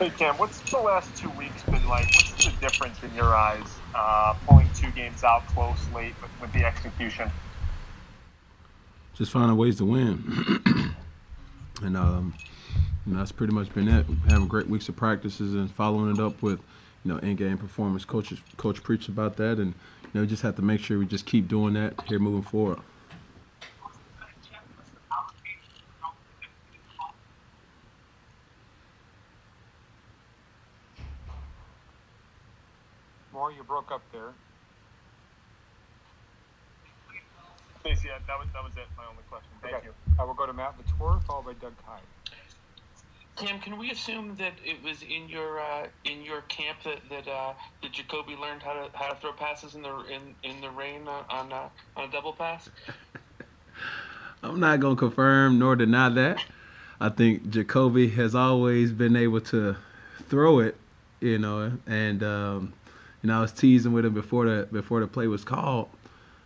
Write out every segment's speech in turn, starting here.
Hey Cam, what's the last two weeks been like? What's the difference in your eyes, uh, pulling two games out close late with, with the execution? Just finding ways to win, and um, know, that's pretty much been it. Having great weeks of practices and following it up with, you know, in-game performance. Coaches, coach preached about that, and you know, we just have to make sure we just keep doing that here moving forward. More, you broke up there. Stacey, yeah, that was that was it. My only question. Thank Okay. you. I will go to Matt Latour, followed by Doug Kyed. Cam, can we assume that it was in your uh, in your camp that that uh, that Jakobi learned how to how to throw passes in the in, in the rain on on, uh, on a double pass? I'm not gonna confirm nor deny that. I think Jakobi has always been able to throw it, you know, and um, know I was teasing with him before the before the play was called.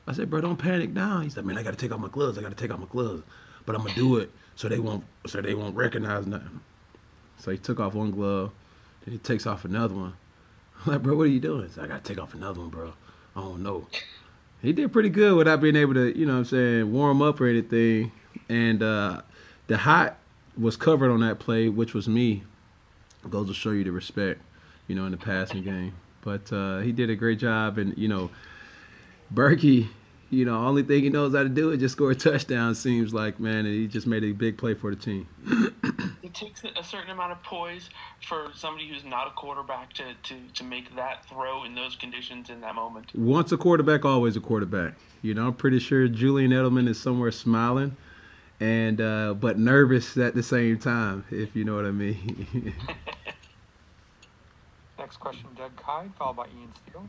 I said, "Bro, don't panic now." He said, "Man, I got to take off my gloves. I got to take off my gloves, but I'm gonna do it so they won't so they won't recognize nothing." So he took off one glove, then he takes off another one. I'm like, "Bro, what are you doing?" "I got to take off another one, bro. I don't know." He did pretty good without being able to, you know what I'm saying, warm up or anything. And uh, the hot was covered on that play, which was me. Goes to show you the respect, you know, in the passing game. But uh, he did a great job. And, you know, Berkey, you know, only thing he knows how to do is just score a touchdown, seems like, man. And he just made a big play for the team. It takes a certain amount of poise for somebody who's not a quarterback to, to, to make that throw in those conditions in that moment. Once a quarterback, always a quarterback. You know, I'm pretty sure Julian Edelman is somewhere smiling, and uh, but nervous at the same time, if you know what I mean. Next question, Doug Kyed, followed by Ian Steele.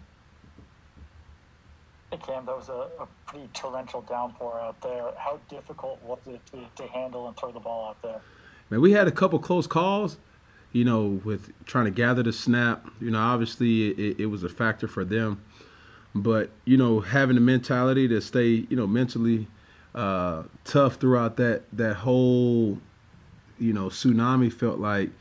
Hey Cam, that was a, a pretty torrential downpour out there. How difficult was it to, to handle and throw the ball out there? Man, we had a couple close calls, you know, with trying to gather the snap. You know, obviously it, it was a factor for them, but you know, having the mentality to stay, you know, mentally uh, tough throughout that that whole, you know, tsunami felt like.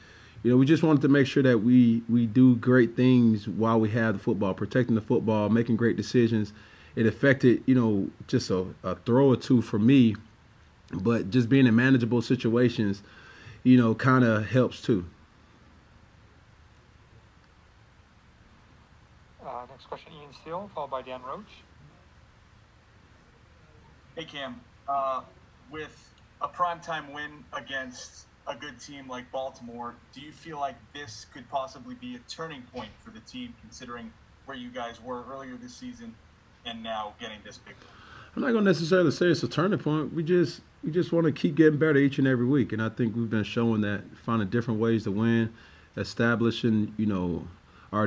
You know, we just wanted to make sure that we we do great things while we have the football, protecting the football, making great decisions. It affected, you know, just a, a throw or two for me, but just being in manageable situations, you know, kind of helps too. Uh, next question, Ian Steele, followed by Dan Roche. Hey Cam, uh, with a primetime win against a good team like Baltimore, do you feel like this could possibly be a turning point for the team, considering where you guys were earlier this season and now getting this big? I'm not gonna necessarily say it's a turning point. We just we just want to keep getting better each and every week, and I think we've been showing that, finding different ways to win, establishing you know our.